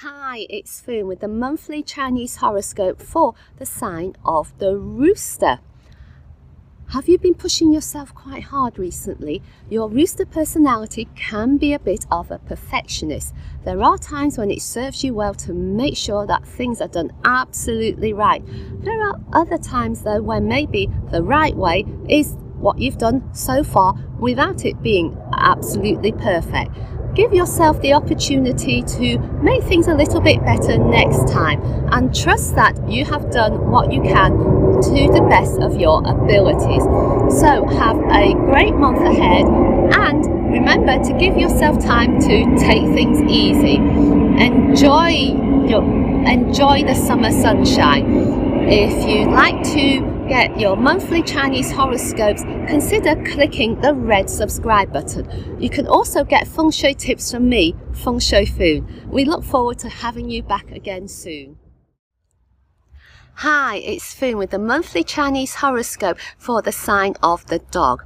Hi, it's Foon with the monthly Chinese horoscope for the sign of the rooster. Have you been pushing yourself quite hard recently? Your rooster personality can be a bit of a perfectionist. There are times when it serves you well to make sure that things are done absolutely right. There are other times though when maybe the right way is what you've done so far without it being absolutely perfect give yourself the opportunity to make things a little bit better next time and trust that you have done what you can to the best of your abilities. So, have a great month ahead and remember to give yourself time to take things easy. Enjoy your enjoy the summer sunshine. If you'd like to get your monthly Chinese horoscopes, consider clicking the red subscribe button. You can also get feng shui tips from me, Feng Shui Foon. We look forward to having you back again soon. Hi, it's Foon with the monthly Chinese horoscope for the sign of the dog.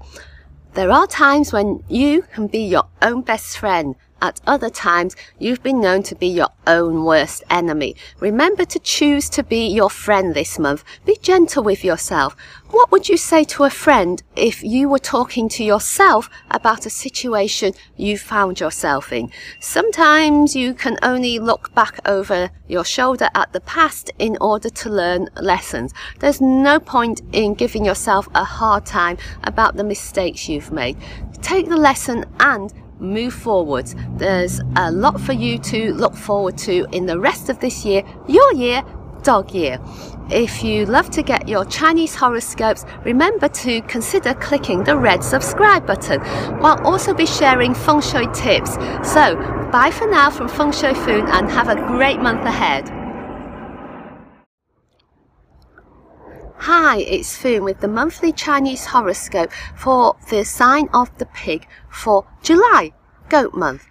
There are times when you can be your own best friend at other times, you've been known to be your own worst enemy. Remember to choose to be your friend this month. Be gentle with yourself. What would you say to a friend if you were talking to yourself about a situation you found yourself in? Sometimes you can only look back over your shoulder at the past in order to learn lessons. There's no point in giving yourself a hard time about the mistakes you've made. Take the lesson and move forwards. There's a lot for you to look forward to in the rest of this year, your year, dog year. If you love to get your Chinese horoscopes, remember to consider clicking the red subscribe button. I'll also be sharing feng shui tips. So, bye for now from Feng Shui Foon and have a great month ahead. Hi, it's Foon with the monthly Chinese horoscope for the sign of the pig for July, goat month.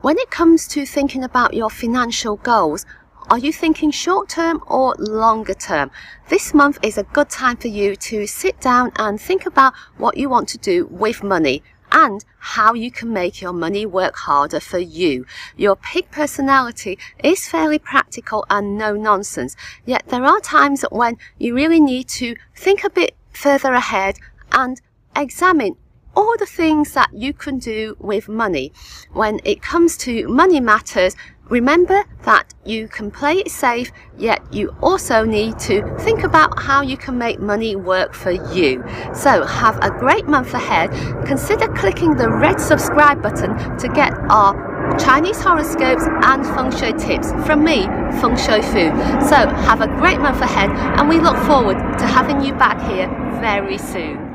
When it comes to thinking about your financial goals, are you thinking short term or longer term? This month is a good time for you to sit down and think about what you want to do with money and how you can make your money work harder for you. Your pig personality is fairly practical and no nonsense, yet there are times when you really need to think a bit further ahead and examine all the things that you can do with money. When it comes to money matters, Remember that you can play it safe, yet you also need to think about how you can make money work for you. So have a great month ahead. Consider clicking the red subscribe button to get our Chinese horoscopes and feng shui tips from me, Feng Shui Foon. So have a great month ahead and we look forward to having you back here very soon.